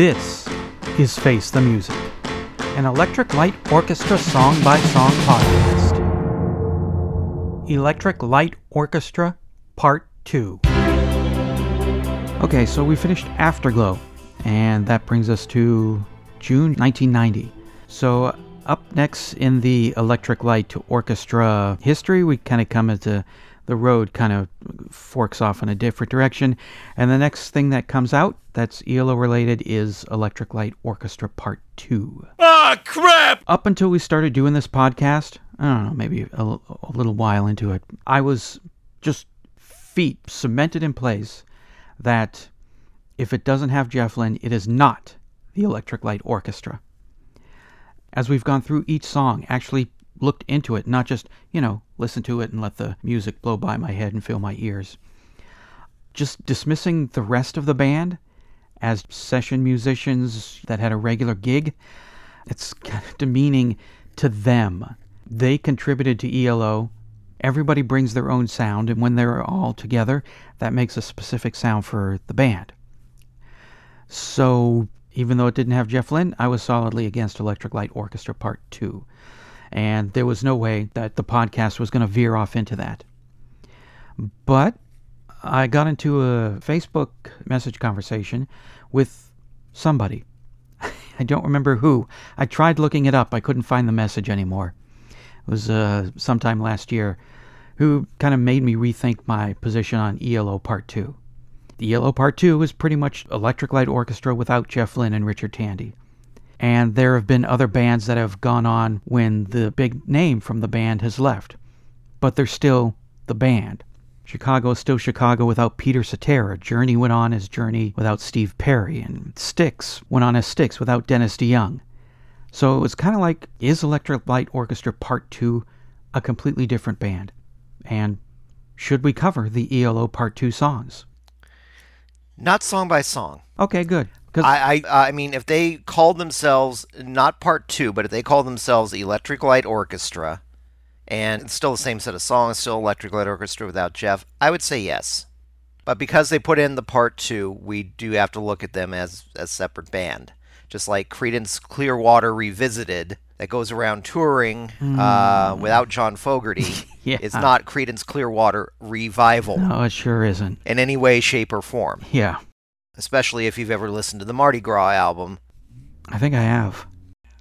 This is Face the Music, an Electric Light Orchestra song by song podcast. Electric Light Orchestra Part 2. Okay, so we finished Afterglow, and that brings us to June 1990. So, up next in the Electric Light Orchestra history, we kind of come into the road kind of forks off in a different direction. And the next thing that comes out that's ELO related is Electric Light Orchestra Part 2. Ah, crap! Up until we started doing this podcast, I don't know, maybe a, a little while into it, I was just feet cemented in place that if it doesn't have Jeff Lynne, it is not the Electric Light Orchestra. As we've gone through each song, actually looked into it, not just, you know, listen to it and let the music blow by my head and fill my ears. Just dismissing the rest of the band as session musicians that had a regular gig, it's kind of demeaning to them. They contributed to ELO. Everybody brings their own sound, and when they're all together, that makes a specific sound for the band. So, even though it didn't have Jeff Lynne, I was solidly against Electric Light Orchestra Part 2 and there was no way that the podcast was going to veer off into that. But I got into a Facebook message conversation with somebody. I don't remember who. I tried looking it up. I couldn't find the message anymore. It was uh, sometime last year who kind of made me rethink my position on ELO Part 2. The ELO Part 2 is pretty much Electric Light Orchestra without Jeff Lynne and Richard Tandy. And there have been other bands that have gone on when the big name from the band has left. But they're still the band. Chicago is still Chicago without Peter Cetera. Journey went on as Journey without Steve Perry. And Styx went on as Styx without Dennis DeYoung. So it was kind of like, is Electric Light Orchestra Part 2 a completely different band? And should we cover the ELO Part 2 songs? Not song by song. Okay, good. I, I I mean, if they called themselves not part two, but if they called themselves Electric Light Orchestra, and it's still the same set of songs, still Electric Light Orchestra without Jeff, I would say yes. But because they put in the part two, we do have to look at them as a separate band. Just like Creedence Clearwater Revisited, that goes around touring mm. uh, hmm. without John Fogerty, yeah. is not Creedence Clearwater Revival. No, it sure isn't. In any way, shape, or form. Yeah especially if you've ever listened to the Mardi Gras album. I think I have.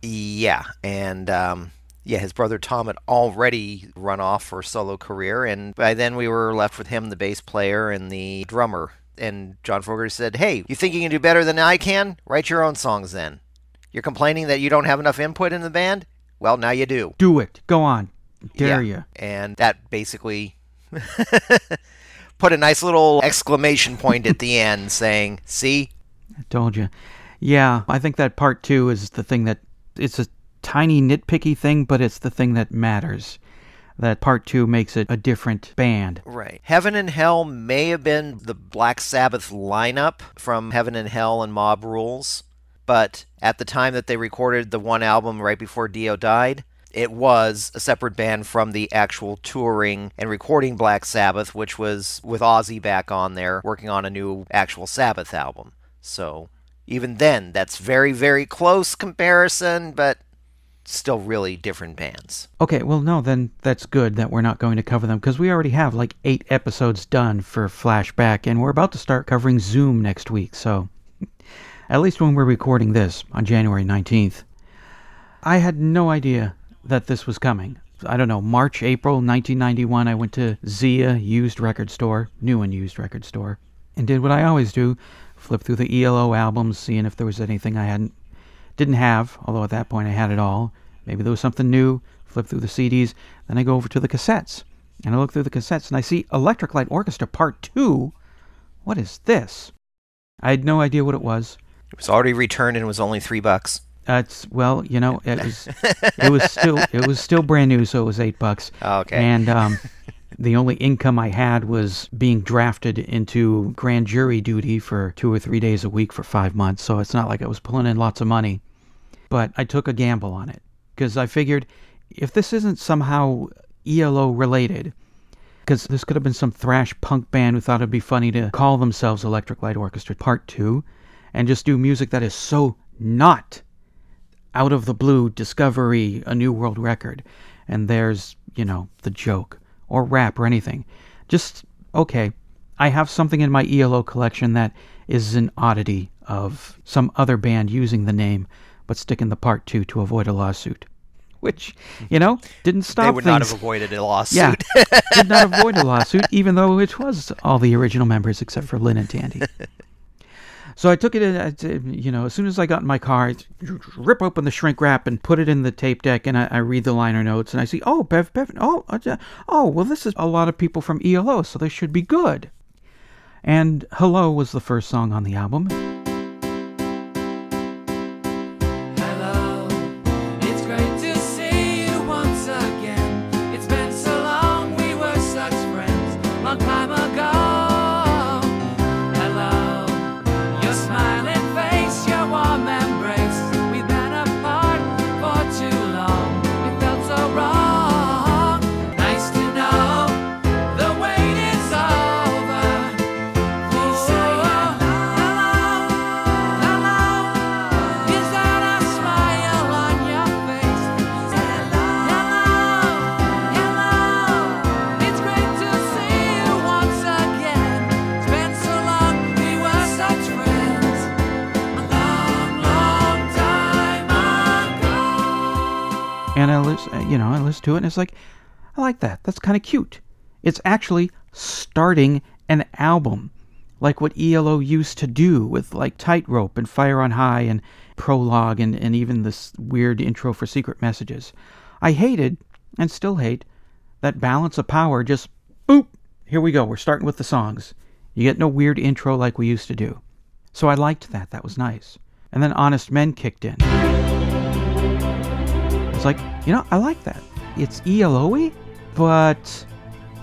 Yeah, and um, yeah, his brother Tom had already run off for a solo career, and by then we were left with him, the bass player, and the drummer. And John Fogerty said, "Hey, you think you can do better than I can? Write your own songs then. You're complaining that you don't have enough input in the band. Well, now you do. Do it. Go on. Dare yeah. you." And that basically put a nice little exclamation point at the end saying, See? I told you. Yeah, I think that part two is the thing that it's a tiny nitpicky thing, but it's the thing that matters. That part two makes it a different band. Right. Heaven and Hell may have been the Black Sabbath lineup from Heaven and Hell and Mob Rules, but at the time that they recorded the one album right before Dio died, it was a separate band from the actual touring and recording Black Sabbath, which was with Ozzy back on there working on a new actual Sabbath album. So even then, that's very, very close comparison, but still really different bands. Okay, well, no, then that's good that we're not going to cover them because we already have like eight episodes done for Flashback, and we're about to start covering Zoom next week, so at least when we're recording this on January 19th. I had no idea that this was coming. I don't know, March, April 1991, I went to Zia used record store, new and used record store, and did what I always do, flip through the ELO albums, seeing if there was anything I hadn't didn't have, although at that point I had it all. Maybe there was something new, flip through the CDs, then I go over to the cassettes. And I look through the cassettes and I see Electric Light Orchestra Part 2. What is this? I had no idea what it was. It was already returned and was only 3 bucks. That's well, you know, it was it was still it was still brand new, so it was eight bucks. Oh, okay. And um, the only income I had was being drafted into grand jury duty for two or three days a week for five months. So it's not like I was pulling in lots of money, but I took a gamble on it because I figured if this isn't somehow ELO related, because this could have been some thrash punk band who thought it'd be funny to call themselves Electric Light Orchestra Part Two and just do music that is so not out of the blue discovery a new world record and there's you know the joke or rap or anything just okay i have something in my elo collection that is an oddity of some other band using the name but sticking the part two to avoid a lawsuit which you know didn't stop they would things. not have avoided a lawsuit. yeah did not avoid a lawsuit even though it was all the original members except for lynne and tandy so I took it in, you know, as soon as I got in my car, I rip open the shrink wrap and put it in the tape deck, and I, I read the liner notes, and I see, oh, Bev, Bev, oh, uh, oh, well, this is a lot of people from ELO, so they should be good. And Hello was the first song on the album. To it, and it's like, I like that. That's kind of cute. It's actually starting an album, like what ELO used to do with like Tightrope and Fire on High and Prologue and, and even this weird intro for Secret Messages. I hated, and still hate, that balance of power just boop, here we go, we're starting with the songs. You get no weird intro like we used to do. So I liked that, that was nice. And then Honest Men kicked in. It's like, you know, I like that. It's ELO-y, but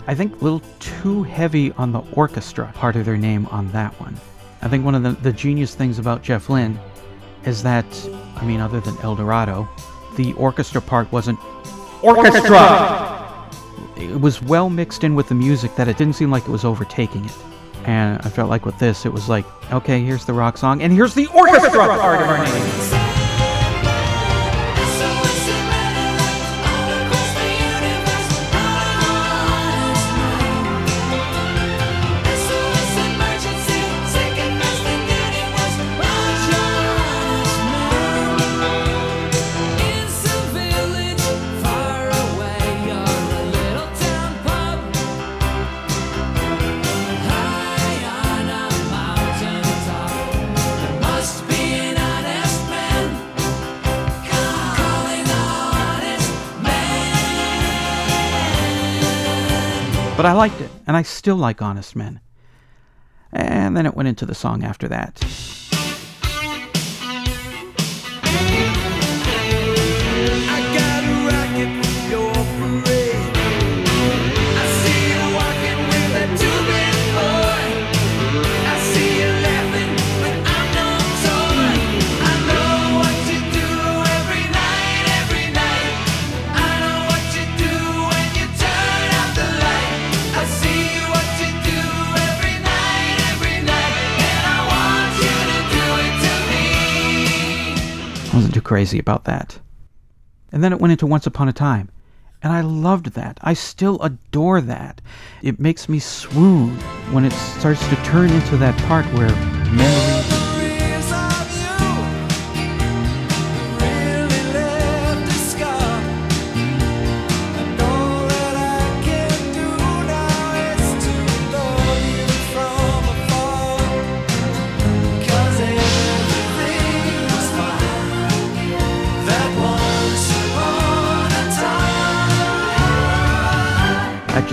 I think a little too heavy on the orchestra part of their name on that one. I think one of the, the genius things about Jeff Lynne is that, I mean, other than El Dorado, the orchestra part wasn't orchestra! It was well mixed in with the music that it didn't seem like it was overtaking it. And I felt like with this, it was like, okay, here's the rock song, and here's the orchestra part of our name. But I liked it, and I still like Honest Men. And then it went into the song after that. Crazy about that. And then it went into Once Upon a Time. And I loved that. I still adore that. It makes me swoon when it starts to turn into that part where memories.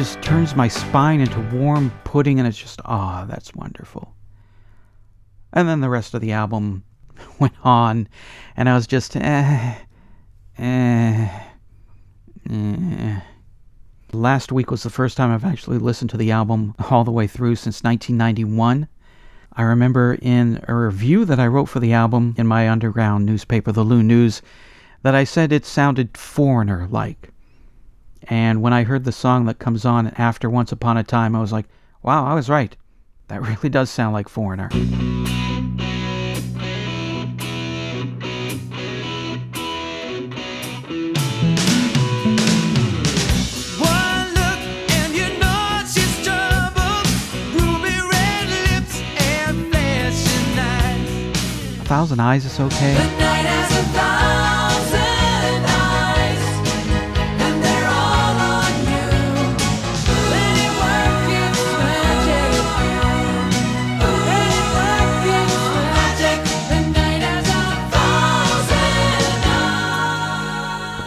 Just turns my spine into warm pudding, and it's just, ah, that's wonderful. And then the rest of the album went on, and I was just, eh, eh, eh. Last week was the first time I've actually listened to the album all the way through since 1991. I remember in a review that I wrote for the album in my underground newspaper, the Loon News, that I said it sounded foreigner like. And when I heard the song that comes on after Once Upon a Time, I was like, wow, I was right. That really does sound like Foreigner. thousand eyes is okay.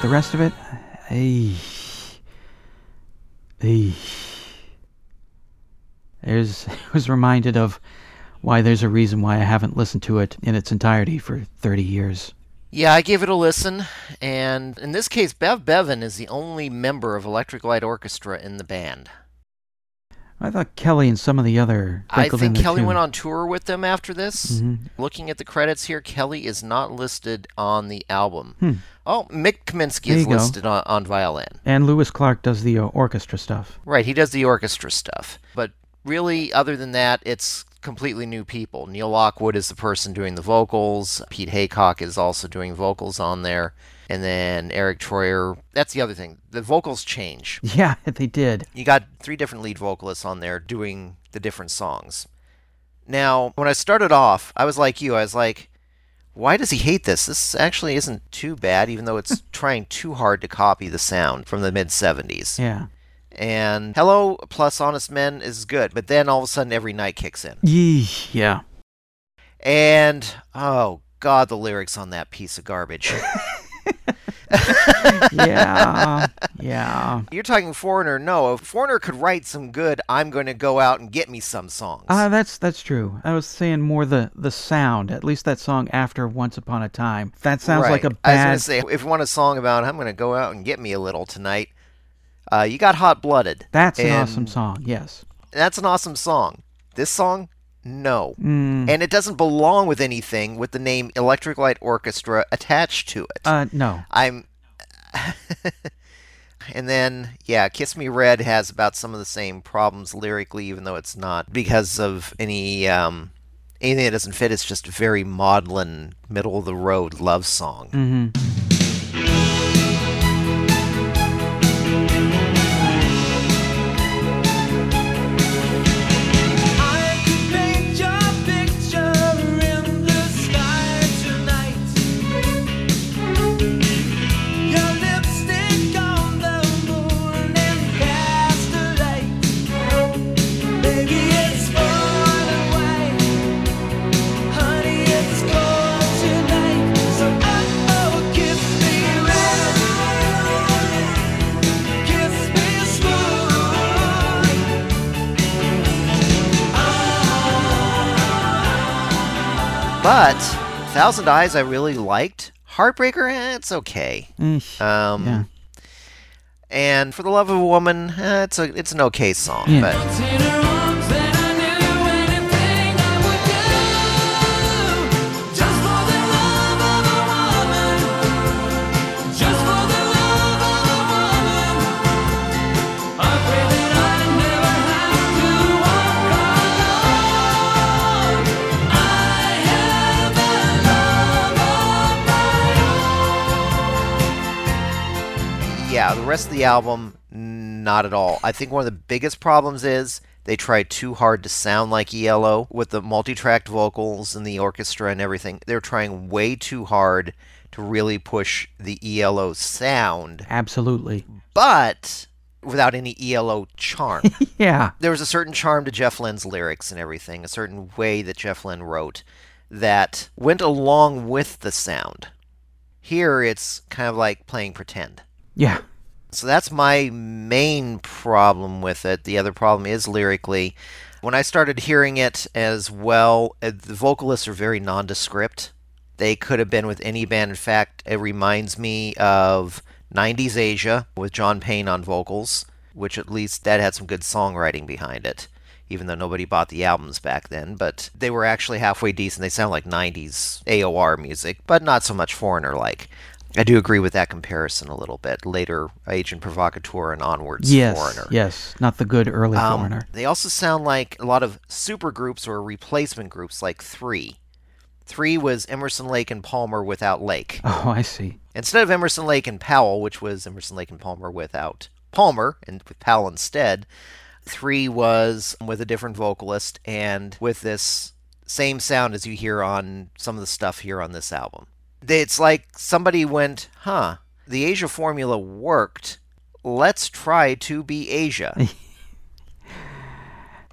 The rest of it, ay, ay. There's, I was reminded of why there's a reason why I haven't listened to it in its entirety for 30 years. Yeah, I gave it a listen, and in this case, Bev Bevan is the only member of Electric Light Orchestra in the band. I thought Kelly and some of the other. I think Kelly too. went on tour with them after this. Mhm. Looking at the credits here, Kelly is not listed on the album. Hmm. Oh, Mik Kaminski is go. listed on, on violin. And Louis Clark does the uh, orchestra stuff. Right, he does the orchestra stuff. But really, other than that, it's completely new people. Neil Lockwood is the person doing the vocals. Pete Haycock is also doing vocals on there. And then Eric Troyer. That's the other thing. The vocals change. Yeah, they did. You got three different lead vocalists on there doing the different songs. Now, when I started off, I was like you. I was like, why does he hate this? This actually isn't too bad, even though it's trying too hard to copy the sound from the mid 70s. Yeah. And Hello plus Honest Men is good, but then all of a sudden every night kicks in. Yeah. And oh god, the lyrics on that piece of garbage. Yeah. yeah. You're talking Foreigner. No, if Foreigner could write some good, I'm going to go out and get me some songs. Uh, that's that's true. I was saying more the the sound. At least that song after Once Upon a Time. That sounds like a Right. I was going to say, if you want a song about I'm going to go out and get me a little tonight, uh, you got Hot Blooded. that's an awesome song. Yes. That's an awesome song. This song, no. Mm, And it doesn't belong with anything with the name Electric Light Orchestra attached to it. uh, no. I'm. and then, yeah, Kiss Me Red has about some of the same problems lyrically, even though it's not because of any um, anything that doesn't fit. It's just a very maudlin, middle of the road love song. hmm But Thousand Eyes, I really liked. Heartbreaker, eh, it's okay. Eesh. Um, yeah. And for the love of a woman, eh, it's a it's an okay song. Yeah. But yeah, the rest of the album, not at all. I think one of the biggest problems is they tried too hard to sound like ELO with the multi-tracked vocals and the orchestra and everything. They're trying way too hard to really push the ELO sound, Absolutely. but without any ELO charm. Yeah. there was a certain charm to Jeff Lynne's lyrics and everything, a certain way that Jeff Lynne wrote that went along with the sound. Here, it's kind of like playing pretend. Yeah. So that's my main problem with it. The other problem is lyrically. When I started hearing it as well, uh, the vocalists are very nondescript. They could have been with any band. In fact, it reminds me of 90s Asia with John Payne on vocals, which at least that had some good songwriting behind it, even though nobody bought the albums back then. But they were actually halfway decent. They sound like 90s AOR music, but not so much foreigner like. I do agree with that comparison a little bit. Later, Agent Provocateur and onwards, Yes. Foreigner. Yes. Not the good early Um, foreigner. They also sound like a lot of supergroups or replacement groups, like Three. Three was Emerson, Lake, and Palmer without Lake. Oh, I see. Instead of Emerson, Lake, and Powell, which was Emerson, Lake, and Palmer without Palmer, and with Powell instead, Three was with a different vocalist and with this same sound as you hear on some of the stuff here on this album. It's like somebody went, huh, the Asia formula worked. Let's try to be Asia.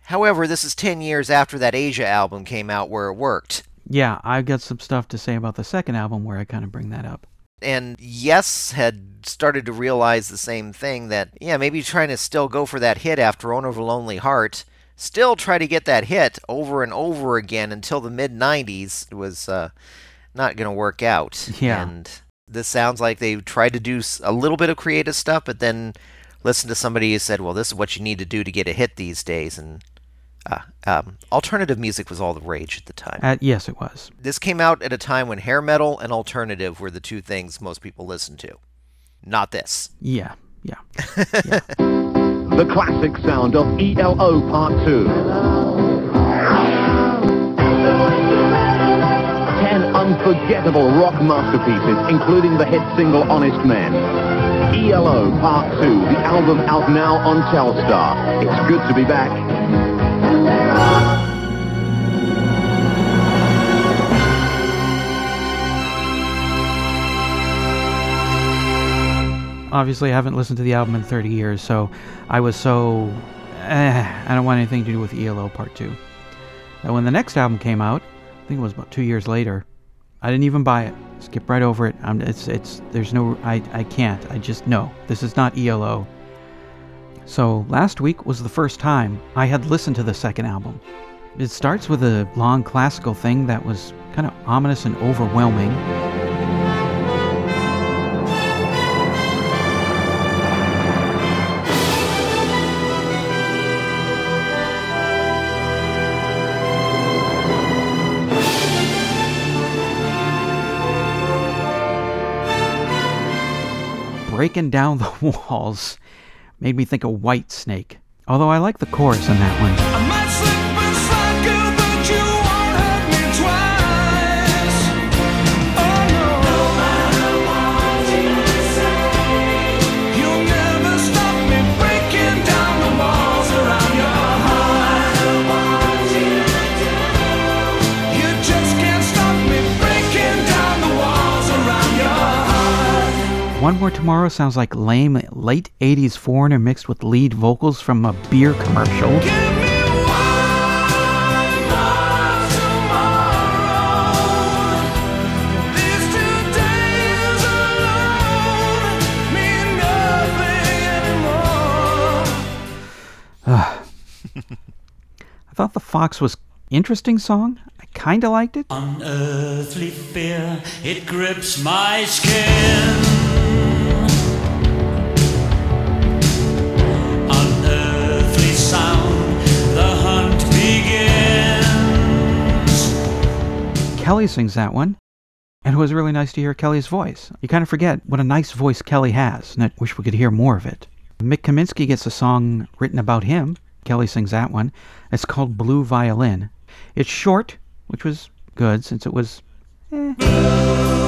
However, this is 10 years after that Asia album came out where it worked. Yeah, I've got some stuff to say about the second album where I kind of bring that up. And Yes had started to realize the same thing that, yeah, maybe trying to still go for that hit after Owner of a Lonely Heart, still try to get that hit over and over again until the mid 90s was uh, not going to work out. Yeah. And this sounds like they tried to do a little bit of creative stuff, but then listened to somebody who said, well, this is what you need to do to get a hit these days. And uh, um, alternative music was all the rage at the time. Uh, yes, it was. This came out at a time when hair metal and alternative were the two things most people listened to. Not this. Yeah, yeah. The classic sound of ELO Part 2. Unforgettable rock masterpieces, including the hit single Honest Men. ELO Part 2, the album out now on Telstar. It's good to be back. Obviously, I haven't listened to the album in 30 years, so I was so. Eh, I don't want anything to do with ELO Part 2. And when the next album came out, I think it was about two years later, I didn't even buy it. Skip right over it. I'm, it's, it's, there's no, I, I can't. I just, no, this is not ELO. So last week was the first time I had listened to the second album. It starts with a long classical thing that was kind of ominous and overwhelming. Breaking down the walls made me think of Whitesnake. Although I like the chorus on that one. One More Tomorrow sounds like lame late 80s foreigner mixed with lead vocals from a beer commercial. Give me one more tomorrow. These two days alone mean nothing anymore. I thought the Fox was interesting song. I kind of liked it. Unearthly fear, it grips my skin. Kelly sings that one. And it was really nice to hear Kelly's voice. You kind of forget what a nice voice Kelly has, and I wish we could hear more of it. Mik Kaminski gets a song written about him. Kelly sings that one. It's called Blue Violin. It's short, which was good since it was. eh.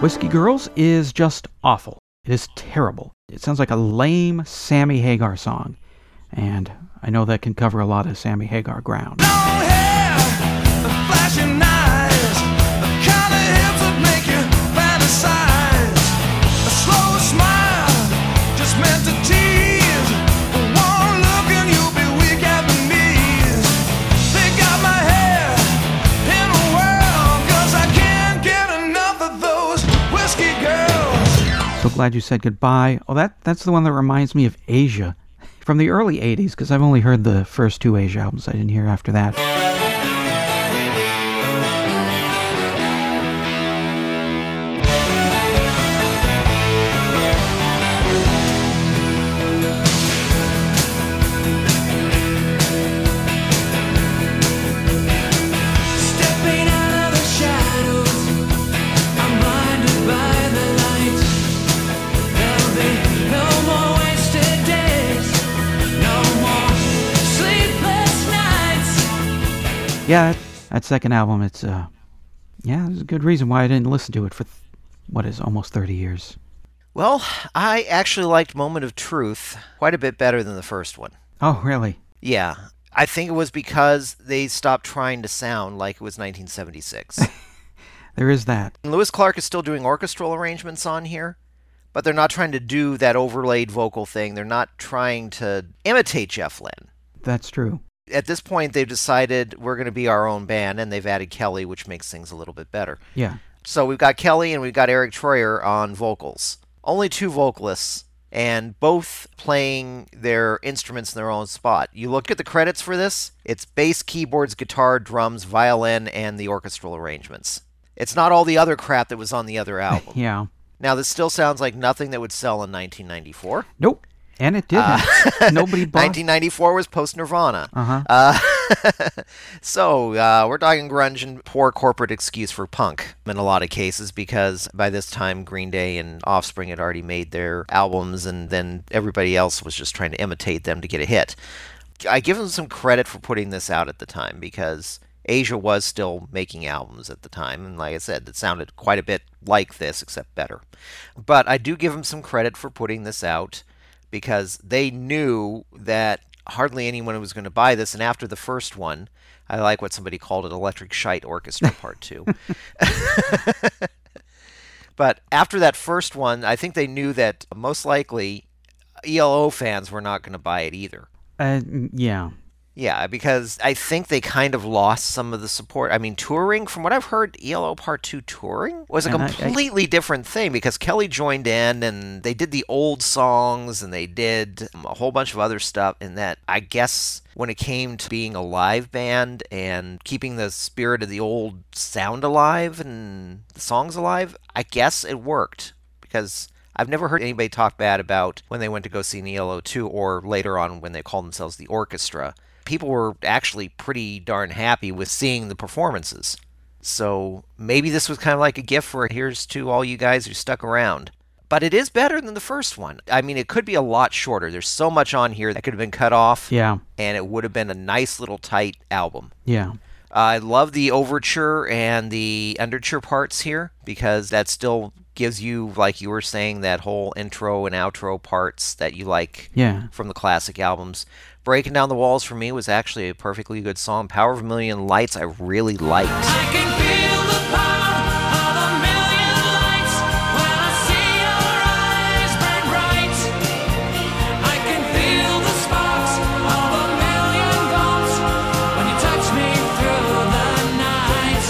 Whiskey Girls is just awful. It is terrible. It sounds like a lame Sammy Hagar song. And I know that can cover a lot of Sammy Hagar ground. Glad you said goodbye. Oh, that that's the one that reminds me of Asia from the early 80s because I've only heard the first two Asia albums. I didn't hear after that. Yeah, that, that second album, it's uh, yeah, there's a good reason why I didn't listen to it for th- what is almost 30 years. Well, I actually liked Moment of Truth quite a bit better than the first one. Oh, really? Yeah. I think it was because they stopped trying to sound like it was 1976. There is that. And Louis Clark is still doing orchestral arrangements on here, but they're not trying to do that overlaid vocal thing. They're not trying to imitate Jeff Lynne. That's true. At this point, they've decided we're going to be our own band, and they've added Kelly, which makes things a little bit better. Yeah. So we've got Kelly and we've got Eric Troyer on vocals. Only two vocalists, and both playing their instruments in their own spot. You look at the credits for this, it's bass, keyboards, guitar, drums, violin, and the orchestral arrangements. It's not all the other crap that was on the other album. Yeah. Now, this still sounds like nothing that would sell in 1994. Nope. And it didn't. Nobody bought. 1994 was post Nirvana. Uh-huh. Uh, so uh, we're talking grunge and poor corporate excuse for punk in a lot of cases because by this time Green Day and Offspring had already made their albums, and then everybody else was just trying to imitate them to get a hit. I give them some credit for putting this out at the time because Asia was still making albums at the time, and like I said, it sounded quite a bit like this, except better. But I do give them some credit for putting this out because they knew that hardly anyone was going to buy this. And after the first one, I like what somebody called it Electric Shite Orchestra Part 2. but after that first one, I think they knew that most likely ELO fans were not going to buy it either. Uh, yeah. Yeah, because I think they kind of lost some of the support. I mean, touring, from what I've heard, ELO Part 2 touring was a And I- I- completely different thing because Kelly joined in and they did the old songs and they did um, a whole bunch of other stuff. And that, I guess, when it came to being a live band and keeping the spirit of the old sound alive and the songs alive, I guess it worked because. I've never heard anybody talk bad about when they went to go see an ELO 2 or later on when they called themselves the orchestra people were actually pretty darn happy with seeing the performances. So maybe this was kind of like a gift for here's to all you guys who stuck around. But it is better than the first one. I mean, it could be a lot shorter. There's so much on here that could have been cut off, Yeah. and it would have been a nice little tight album. Yeah. I love the overture and the underture parts here because that still gives you, like you were saying, that whole intro and outro parts that you like Yeah. from the classic albums. Breaking Down the Walls for me was actually a perfectly good song. Power of a Million Lights I really liked. I can feel the power of a million lights when I see your eyes burn bright. I can feel the sparks of a million volts when you touch me through the night.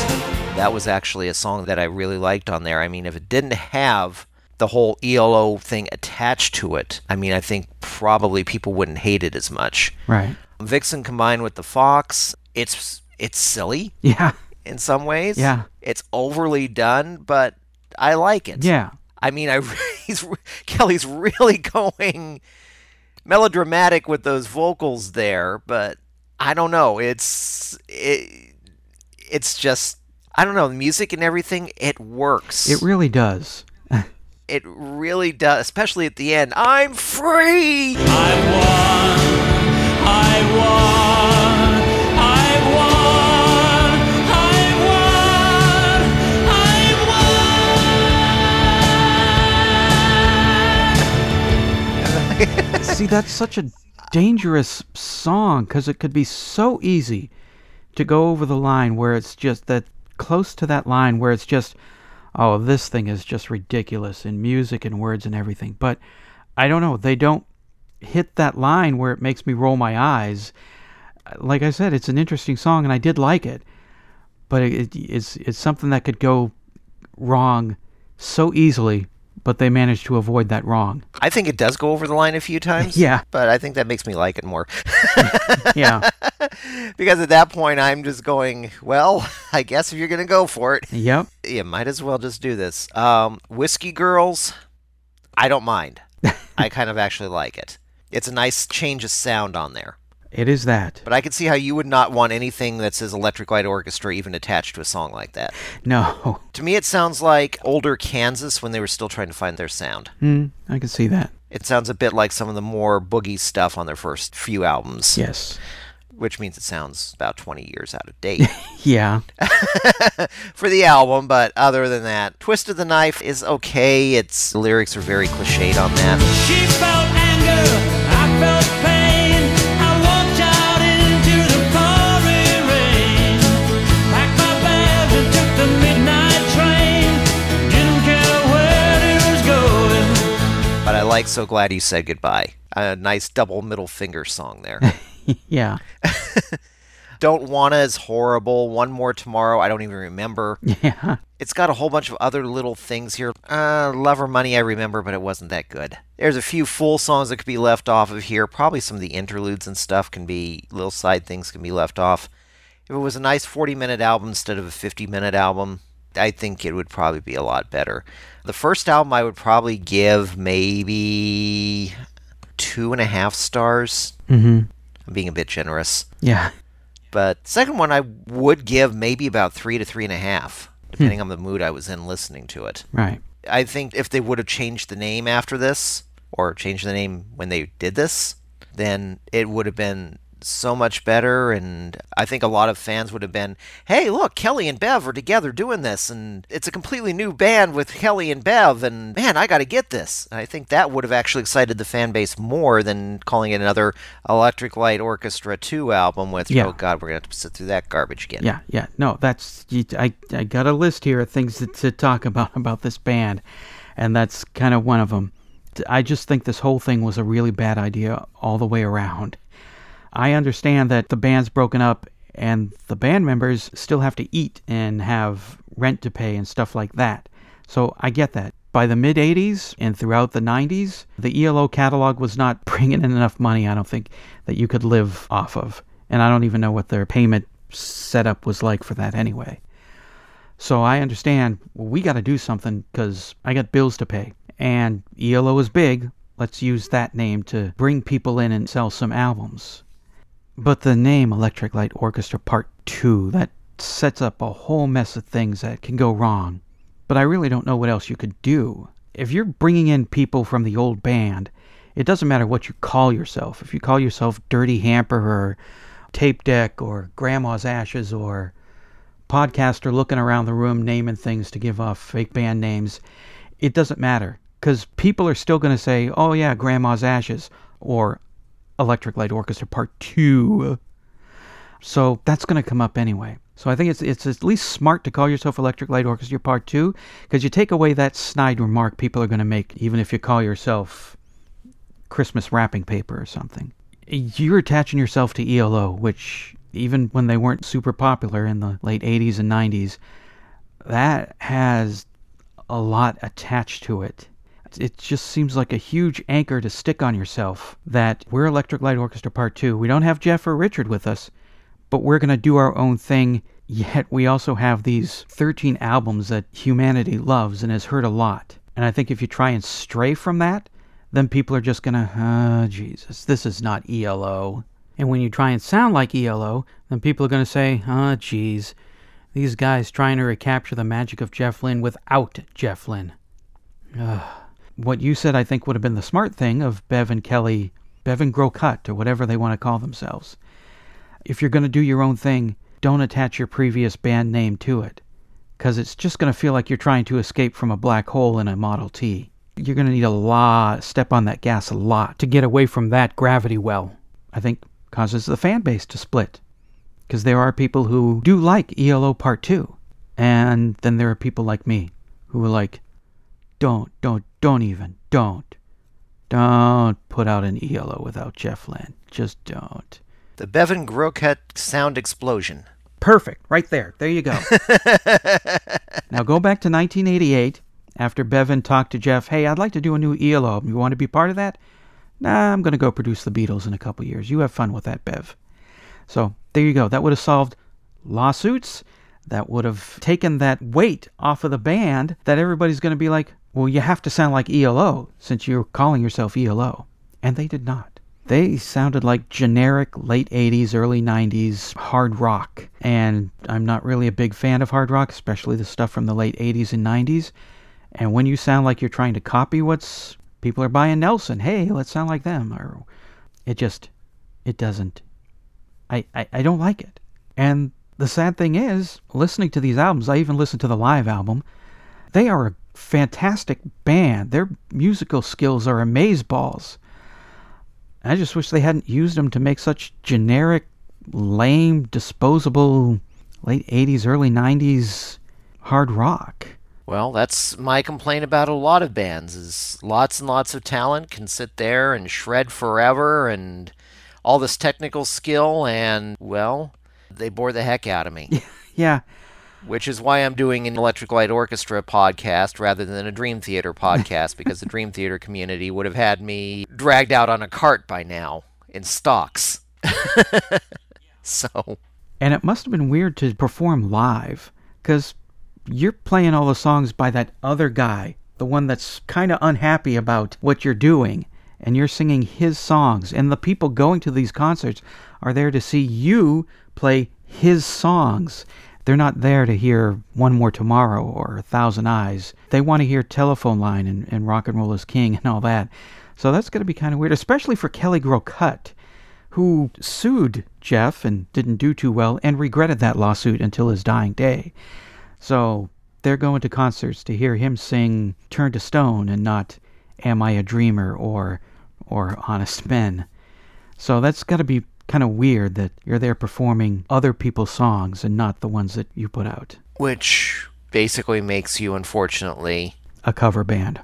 That was actually a song that I really liked on there. I mean, if it didn't have the whole ELO thing attached to it, I mean, I think probably people wouldn't hate it as much. Right. Vixen combined with the Fox, it's it's silly Yeah. in some ways. Yeah. It's overly done, but I like it. Yeah. I mean, I he's Kelly's really going melodramatic with those vocals there, but I don't know. It's it, it's just I don't know. The music and everything, it works. It really does. It really does, especially at the end. I'm free. I won, I won, I won, I won, I won. See, that's such a dangerous song because it could be so easy to go over the line where it's just that close to that line where it's just, oh, this thing is just ridiculous in music and words and everything. But I don't know. They don't hit that line where it makes me roll my eyes. Like I said, it's an interesting song and I did like it, but it, it, it's it's something that could go wrong so easily. But they managed to avoid that wrong. I think it does go over the line a few times. Yeah. But I think that makes me like it more. Yeah. because at that point, I'm just going, well, I guess if you're going to go for it, yep. you might as well just do this. Um, Whiskey Girls, I don't mind. I kind of actually like it. It's a nice change of sound on there. It is that. But I can see how you would not want anything that says Electric Light Orchestra even attached to a song like that. No. To me, it sounds like older Kansas when they were still trying to find their sound. Hmm, I can see that. It sounds a bit like some of the more boogie stuff on their first few albums. Yes. which means it sounds about 20 years out of date Yeah. for the album. But other than that, Twist of the Knife is okay. Its lyrics are very cliched on that. Like So Glad You Said Goodbye. A nice double middle finger song there. yeah. Don't Wanna is horrible. One More Tomorrow, I don't even remember. Yeah. It's got a whole bunch of other little things here. Uh, Lover Money, I remember, but it wasn't that good. There's a few full songs that could be left off of here. Probably some of the interludes and stuff can be, little side things can be left off. If it was a nice 40 minute album instead of a 50 minute album, I think it would probably be a lot better. The first album I would probably give maybe two and a half stars. Mm-hmm. I'm being a bit generous. Yeah. But second one I would give maybe about three to three and a half, depending on the mood I was in listening to it. Right. I think if they would have changed the name after this, or changed the name when they did this, then it would have been so much better. And I think a lot of fans would have been, hey, look, Kelly and Bev are together doing this, and it's a completely new band with Kelly and Bev, and man, I got to get this. And I think that would have actually excited the fan base more than calling it another Electric Light Orchestra 2 album with, Yeah. oh God, we're going to have to sit through that garbage again. Yeah, yeah. No, that's you, I. I got a list here of things to, to talk about about this band, and that's kind of one of them. I just think this whole thing was a really bad idea all the way around. I understand that the band's broken up and the band members still have to eat and have rent to pay and stuff like that. So I get that. By the mid 80s and throughout the 90s, the ELO catalog was not bringing in enough money, I don't think, that you could live off of. And I don't even know what their payment setup was like for that anyway. So I understand, well, we got to do something because I got bills to pay. And ELO is big. Let's use that name to bring people in and sell some albums. But the name Electric Light Orchestra Part 2, that sets up a whole mess of things that can go wrong. But I really don't know what else you could do. If you're bringing in people from the old band, it doesn't matter what you call yourself. If you call yourself Dirty Hamper or Tape Deck or Grandma's Ashes or podcaster looking around the room naming things to give off fake band names, it doesn't matter because people are still going to say, oh, yeah, Grandma's Ashes or Electric Light Orchestra Part 2. So that's going to come up anyway. So I think it's it's at least smart to call yourself Electric Light Orchestra Part 2 because you take away that snide remark people are going to make even if you call yourself Christmas wrapping paper or something. You're attaching yourself to ELO, which even when they weren't super popular in the late 80s and 90s, that has a lot attached to it. It just seems like a huge anchor to stick on yourself that we're Electric Light Orchestra Part 2. We don't have Jeff or Richard with us, but we're going to do our own thing. Yet we also have these 13 albums that humanity loves and has heard a lot. And I think if you try and stray from that, then people are just going to, oh, uh, Jesus, this is not ELO. And when you try and sound like ELO, then people are going to say, oh, geez, these guys trying to recapture the magic of Jeff Lynne without Jeff Lynne. Ugh. What you said, I think, would have been the smart thing of Bev and Kelly, Bev and Groucutt, or whatever they want to call themselves. If you're going to do your own thing, don't attach your previous band name to it, because it's just going to feel like you're trying to escape from a black hole in a Model T. You're going to need a lot, step on that gas a lot to get away from that gravity well. I think causes the fan base to split, because there are people who do like ELO Part 2, and then there are people like me who are like, don't, don't, don't even, don't. Don't put out an ELO without Jeff Lynne. Just don't. The Bevan Groucutt sound explosion. Perfect. Right there. There you go. now go back to 1988 after Bevan talked to Jeff, hey, I'd like to do a new ELO album. You want to be part of that? Nah, I'm going to go produce the Beatles in a couple years. You have fun with that, Bev. So there you go. That would have solved lawsuits. That would have taken that weight off of the band that everybody's going to be like, well, you have to sound like ELO since you're calling yourself ELO. And they did not. They sounded like generic late 80s, early 90s hard rock. And I'm not really a big fan of hard rock, especially the stuff from the late 80s and 90s. And when you sound like you're trying to copy what's people are buying Nelson, hey, let's sound like them. Or it just, it doesn't, I, I, I don't like it. And the sad thing is, listening to these albums, I even listened to the live album, they are a fantastic band. Their musical skills are amazeballs. I just wish they hadn't used them to make such generic, lame, disposable late 80s, early 90s hard rock. Well, that's my complaint about a lot of bands is lots and lots of talent can sit there and shred forever and all this technical skill and well, they bore the heck out of me. Yeah, Which is why I'm doing an Electric Light Orchestra podcast rather than a Dream Theater podcast because the Dream Theater community would have had me dragged out on a cart by now in stocks. so, and it must have been weird to perform live because you're playing all the songs by that other guy, the one that's kind of unhappy about what you're doing, and you're singing his songs. And the people going to these concerts are there to see you play his songs. They're not there to hear One More Tomorrow or A Thousand Eyes. They want to hear Telephone Line and, and Rock and Roll is King and all that. So that's going to be kind of weird, especially for Kelly Groucutt who sued Jeff and didn't do too well and regretted that lawsuit until his dying day. So they're going to concerts to hear him sing Turn to Stone and not Am I a Dreamer or or Honest Men. So that's got to be kind of weird that you're there performing other people's songs and not the ones that you put out. which basically makes you unfortunately A cover band.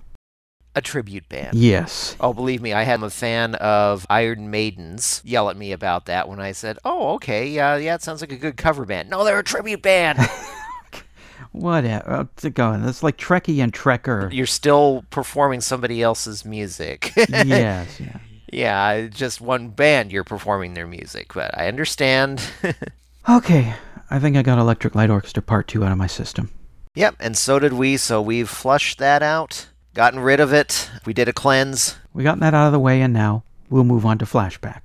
a tribute band. Yes. Oh, believe me, I had a fan of Iron Maidens yell at me about that when I said, "Oh, okay, yeah, yeah, it sounds like a good cover band." No, they're a tribute band. Whatever. Uh, go on. That's like Trekkie and Trekker. You're still performing somebody else's music. yes, yeah. Yeah, just one band you're performing their music, but I understand. Okay, I think I got Electric Light Orchestra Part 2 out of my system. yep, and so did we, so we've flushed that out, gotten rid of it. We did a cleanse. We got that out of the way, and now we'll move on to flashback.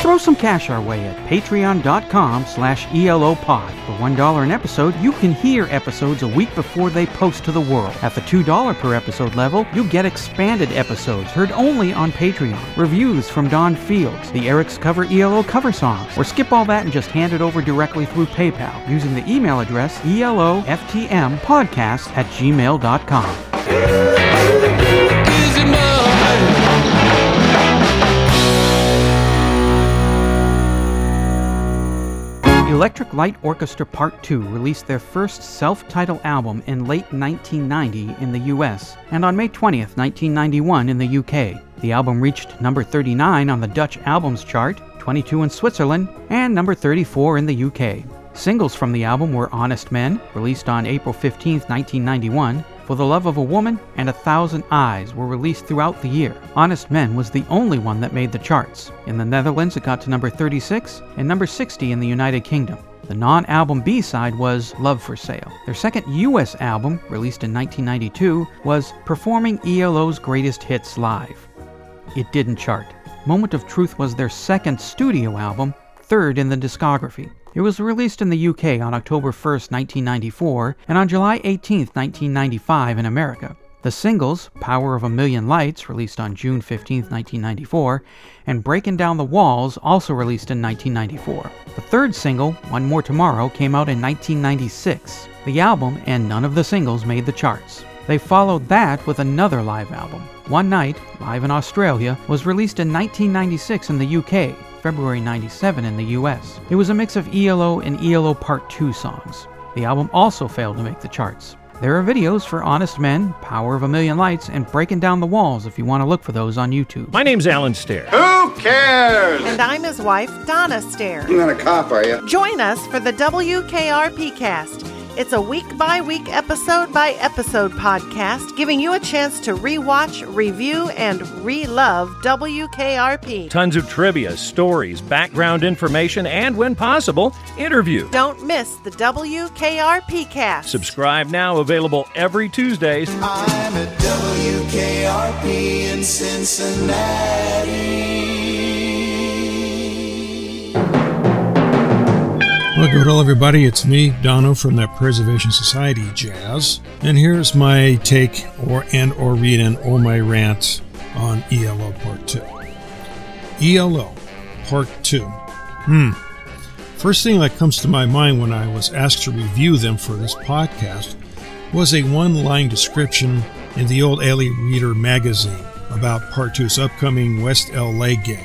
Throw some cash our way at patreon.com slash elopod. For $1 an episode, you can hear episodes a week before they post to the world. At the $2 per episode level, you get expanded episodes heard only on Patreon, reviews from Don Fields, the Eric's Cover ELO cover songs, or skip all that and just hand it over directly through PayPal using the email address eloftmpodcast at gmail.com. Electric Light Orchestra Part 2 released their first self titled album in late 1990 in the US and on May 20th, 1991 in the UK. The album reached number 39 on the Dutch Albums Chart, 22 in Switzerland, and number 34 in the UK. Singles from the album were Honest Men, released on April 15, 1991, For the Love of a Woman, and A Thousand Eyes were released throughout the year. Honest Men was the only one that made the charts. In the Netherlands, it got to number 36 and number 60 in the United Kingdom. The non album B side was Love for Sale. Their second US album, released in 1992, was Performing ELO's Greatest Hits Live. It didn't chart. Moment of Truth was their second studio album, third in the discography. It was released in the UK on October 1, 1994, and on July 18, 1995 in America. The singles, Power of a Million Lights, released on June 15, 1994, and Breaking Down the Walls, also released in 1994. The third single, One More Tomorrow, came out in 1996. The album and none of the singles made the charts. They followed that with another live album. One Night, live in Australia, was released in 1996 in the UK, February 97 in the US. It was a mix of ELO and ELO Part 2 songs. The album also failed to make the charts. There are videos for Honest Men, Power of a Million Lights, and Breaking Down the Walls if you want to look for those on YouTube. My name's Alan Stair. Who cares? And I'm his wife, Donna Stair. You're not a cop, are you? Join us for the WKRP cast. It's a week by week, episode by episode podcast, giving you a chance to rewatch, review, and re-love WKRP. Tons of trivia, stories, background information, and when possible, interview. Don't miss the WKRP cast. Subscribe now, available every Tuesdays. I'm at WKRP in Cincinnati. Good all everybody. It's me, Dono from the Preservation Society Jazz, and here's my take or and or read and or my rant on ELO Part Two. ELO Part Two. Hmm. First thing that comes to my mind when I was asked to review them for this podcast was a one line description in the old LA Reader magazine about Part 2's upcoming West LA gig.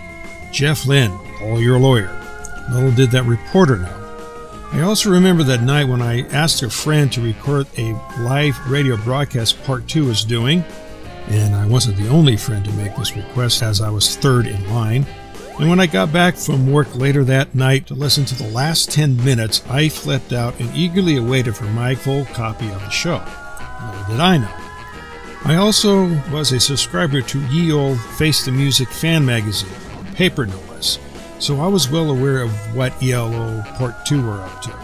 Jeff Lynne, all your lawyer. Little did that reporter know. I also remember that night when I asked a friend to record a live radio broadcast Part 2 was doing, and I wasn't the only friend to make this request as I was third in line. And when I got back from work later that night to listen to the last 10 minutes, I flipped out and eagerly awaited for my full copy of the show. Little did I know. I also was a subscriber to ye old Face the Music fan magazine, paper no less, so I was well aware of what ELO Part 2 were up to.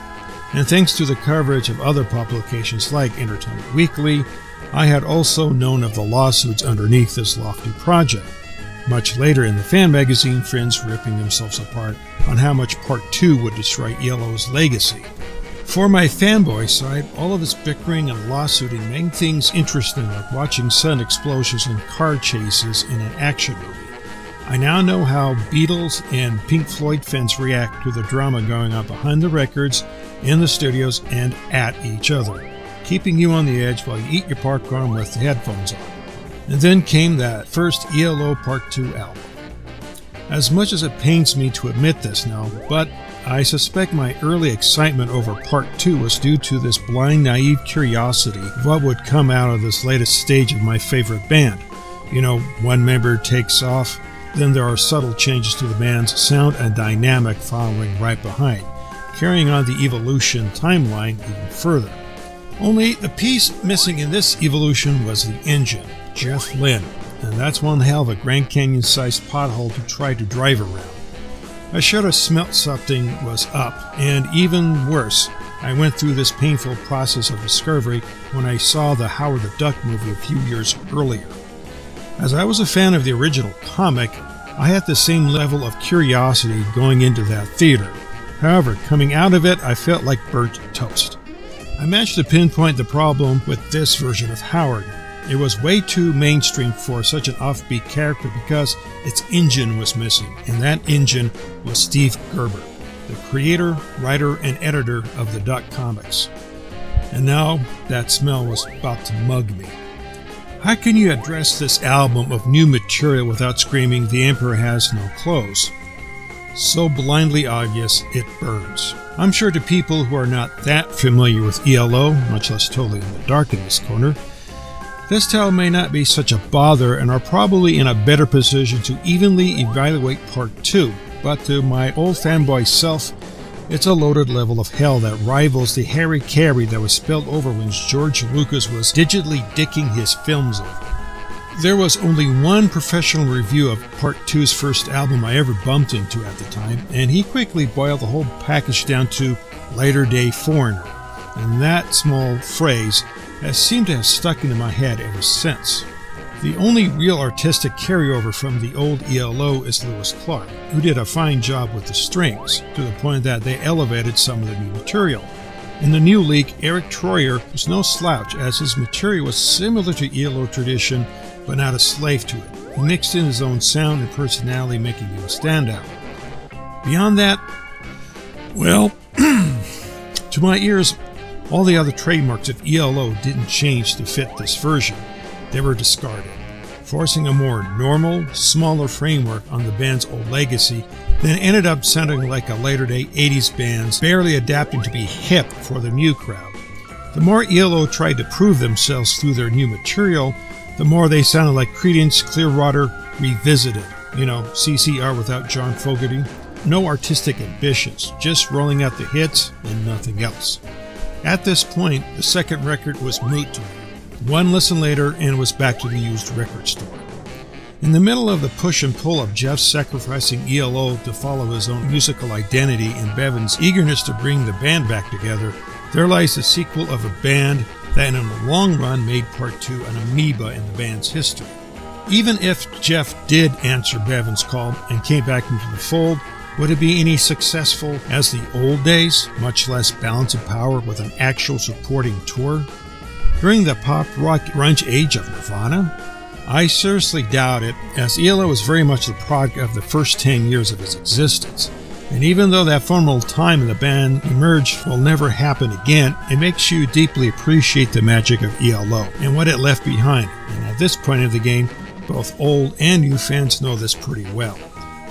And thanks to the coverage of other publications like Entertainment Weekly, I had also known of the lawsuits underneath this lofty project. Much later in the fan magazine, friends ripping themselves apart on how much Part 2 would destroy ELO's legacy. For my fanboy side, all of this bickering and lawsuiting made things interesting like watching sun explosions and car chases in an action movie. I now know how Beatles and Pink Floyd fans react to the drama going on behind the records, in the studios, and at each other, keeping you on the edge while you eat your popcorn with the headphones on. And then came that first ELO Part 2 album. As much as it pains me to admit this now, but I suspect my early excitement over Part 2 was due to this blind, naive curiosity of what would come out of this latest stage of my favorite band. You know, one member takes off, then there are subtle changes to the band's sound and dynamic following right behind, carrying on the evolution timeline even further. Only the piece missing in this evolution was the engine, Jeff Lynne, and that's one hell of a Grand Canyon sized pothole to try to drive around. I should have smelt something was up, and even worse, I went through this painful process of discovery when I saw the Howard the Duck movie a few years earlier. As I was a fan of the original comic, I had the same level of curiosity going into that theater. However, coming out of it, I felt like burnt toast. I managed to pinpoint the problem with this version of Howard. It was way too mainstream for such an offbeat character because its engine was missing, and that engine was Steve Gerber, the creator, writer, and editor of the Duck comics. And now that smell was about to mug me. How can you address this album of new material without screaming, The Emperor has no clothes? So blindly obvious, it burns. I'm sure to people who are not that familiar with ELO, much less totally in the dark in this corner, this title may not be such a bother and are probably in a better position to evenly evaluate Part 2, but to my old fanboy self, it's a loaded level of hell that rivals the Harry Carey that was spelled over when George Lucas was digitally dicking his films over. There was only one professional review of Part 2's first album I ever bumped into at the time, and he quickly boiled the whole package down to later day foreigner. And that small phrase has seemed to have stuck into my head ever since. The only real artistic carryover from the old ELO is Louis Clark, who did a fine job with the strings, to the point that they elevated some of the new material. In the new leak, Eric Troyer was no slouch, as his material was similar to ELO tradition, but not a slave to it. He mixed in his own sound and personality, making him a standout. Beyond that, well, to my ears, all the other trademarks of ELO didn't change to fit this version. They were discarded, forcing a more normal, smaller framework on the band's old legacy, then ended up sounding like a later day 80s band's barely adapting to be hip for the new crowd. The more ELO tried to prove themselves through their new material, the more they sounded like Creedence Clearwater Revisited. You know, CCR without John Fogerty. No artistic ambitions, just rolling out the hits and nothing else. At this point, the second record was moot to me. One listen later, and it was back to the used record store. In the middle of the push and pull of Jeff sacrificing ELO to follow his own musical identity and Bevan's eagerness to bring the band back together, there lies the sequel of a band that in the long run made Part 2 an amoeba in the band's history. Even if Jeff did answer Bevan's call and came back into the fold, would it be any successful as the old days, much less balance of power with an actual supporting tour? During the pop rock grunge age of Nirvana? I seriously doubt it, as ELO was very much the product of the first 10 years of its existence. And even though that formal time in the band emerged will never happen again, it makes you deeply appreciate the magic of ELO and what it left behind. And at this point of the game, both old and new fans know this pretty well,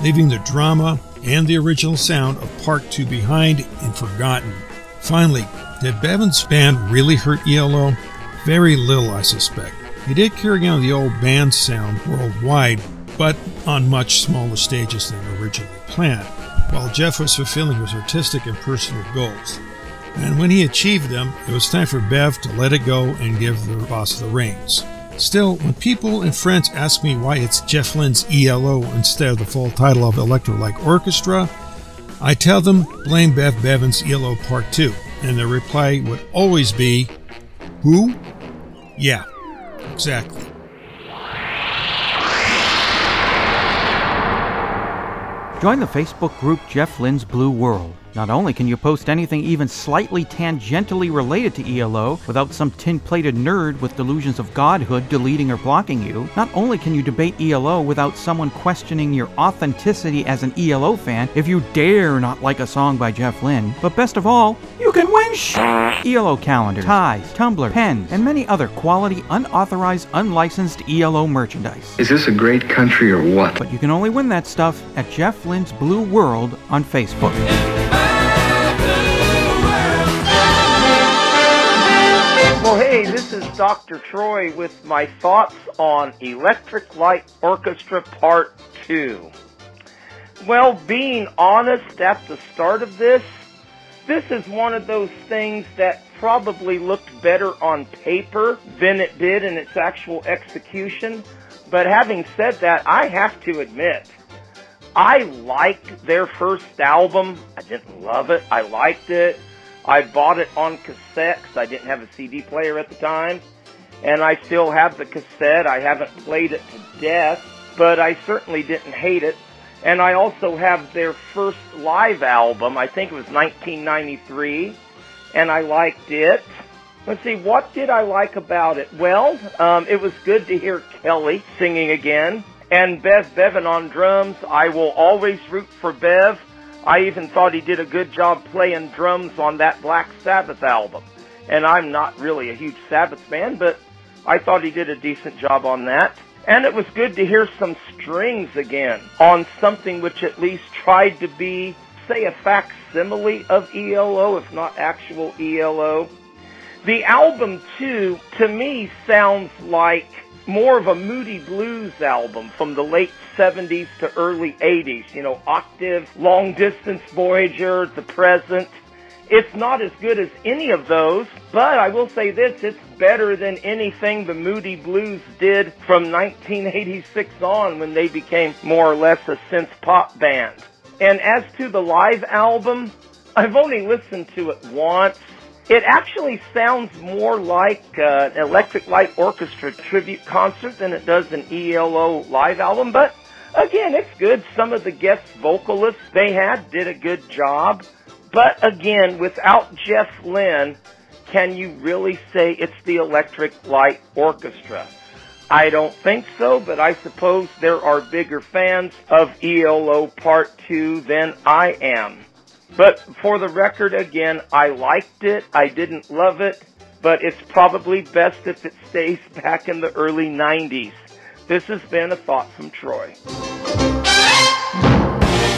leaving the drama and the original sound of Part 2 behind and forgotten. Finally, did Bevan's band really hurt ELO? Very little, I suspect. He did carry on the old band sound worldwide, but on much smaller stages than originally planned, while Jeff was fulfilling his artistic and personal goals. And when he achieved them, it was time for Bev to let it go and give the boss the reins. Still, when people and friends ask me why it's Jeff Lynne's ELO instead of the full title of Electric Light Orchestra, I tell them blame Bev Bevan's ELO Part 2, and their reply would always be, Who? Yeah, exactly. Join the Facebook group Jeff Lynne's Blue World. Not only can you post anything even slightly tangentially related to ELO without some tin plated nerd with delusions of godhood deleting or blocking you, not only can you debate ELO without someone questioning your authenticity as an ELO fan if you dare not like a song by Jeff Lynne, but best of all, you can win sh- ELO calendars, ties, tumbler, pens, and many other quality, unauthorized, unlicensed ELO merchandise. Is this a great country or what? But you can only win that stuff at Jeff Lynne's Blue World on Facebook. Well, hey, this is Dr. Troy with my thoughts on Electric Light Orchestra Part 2. Well, being honest at the start of this, this is one of those things that probably looked better on paper than it did in its actual execution. But having said that, I have to admit, I liked their first album. I didn't love it. I liked it. I bought it on cassette 'cause I didn't have a CD player at the time. And I still have the cassette. I haven't played it to death, but I certainly didn't hate it. And I also have their first live album. I think it was 1993. And I liked it. Let's see, what did I like about it? Well, um, it was good to hear Kelly singing again. And Bev Bevan on drums. I will always root for Bev. I even thought he did a good job playing drums on that Black Sabbath album. And I'm not really a huge Sabbath fan, but I thought he did a decent job on that. And it was good to hear some strings again on something which at least tried to be, say, a facsimile of ELO, if not actual ELO. The album, too, to me sounds like more of a Moody Blues album from the late 70s to early 80s. You know, Octave, Long Distance Voyager, The Present. It's not as good as any of those, but I will say this, it's better than anything the Moody Blues did from 1986 on when they became more or less a synth pop band. And as to the live album, I've only listened to it once. It actually sounds more like uh, an Electric Light Orchestra tribute concert than it does an ELO live album, but again, it's good. Some of the guest vocalists they had did a good job. But again, without Jeff Lynne, can you really say it's the Electric Light Orchestra? I don't think so, but I suppose there are bigger fans of ELO Part 2 than I am. But for the record, again, I liked it. I didn't love it, but it's probably best if it stays back in the early 90s. This has been a thought from Troy.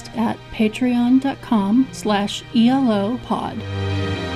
podcast at patreon.com slash elopod.